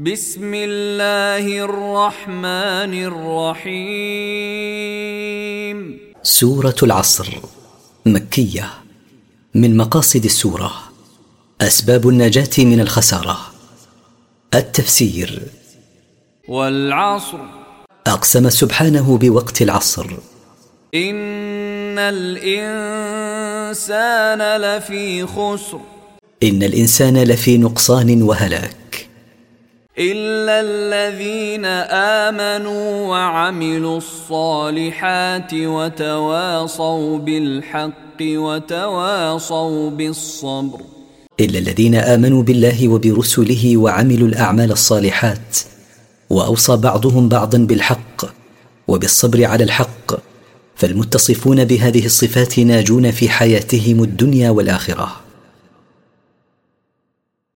بسم الله الرحمن الرحيم. سورة العصر مكية من مقاصد السورة أسباب النجاة من الخسارة. التفسير والعصر. أقسم سبحانه بوقت العصر. إن الإنسان لفي خسر. إن الإنسان لفي نقصان وهلاك. إلا الذين آمنوا وعملوا الصالحات وتواصوا بالحق وتواصوا بالصبر إلا الذين آمنوا بالله وبرسله وعملوا الأعمال الصالحات وأوصى بعضهم بعضا بالحق وبالصبر على الحق فالمتصفون بهذه الصفات ناجون في حياتهم الدنيا والآخرة